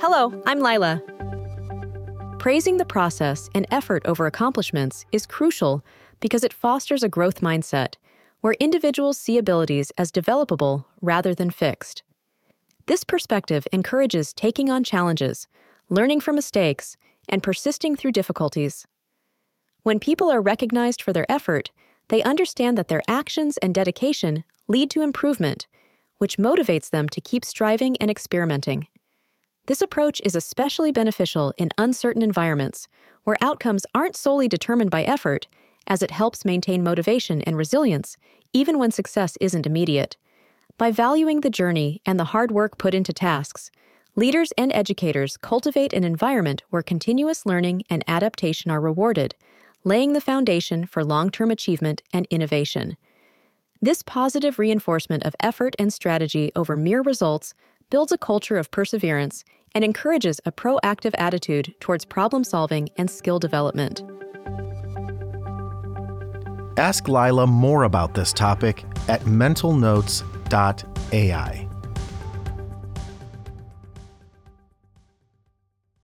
Hello, I'm Lila. Praising the process and effort over accomplishments is crucial because it fosters a growth mindset where individuals see abilities as developable rather than fixed. This perspective encourages taking on challenges, learning from mistakes, and persisting through difficulties. When people are recognized for their effort, they understand that their actions and dedication lead to improvement, which motivates them to keep striving and experimenting. This approach is especially beneficial in uncertain environments where outcomes aren't solely determined by effort, as it helps maintain motivation and resilience even when success isn't immediate. By valuing the journey and the hard work put into tasks, leaders and educators cultivate an environment where continuous learning and adaptation are rewarded, laying the foundation for long term achievement and innovation. This positive reinforcement of effort and strategy over mere results builds a culture of perseverance and encourages a proactive attitude towards problem solving and skill development. Ask Lila more about this topic at mentalnotes.ai.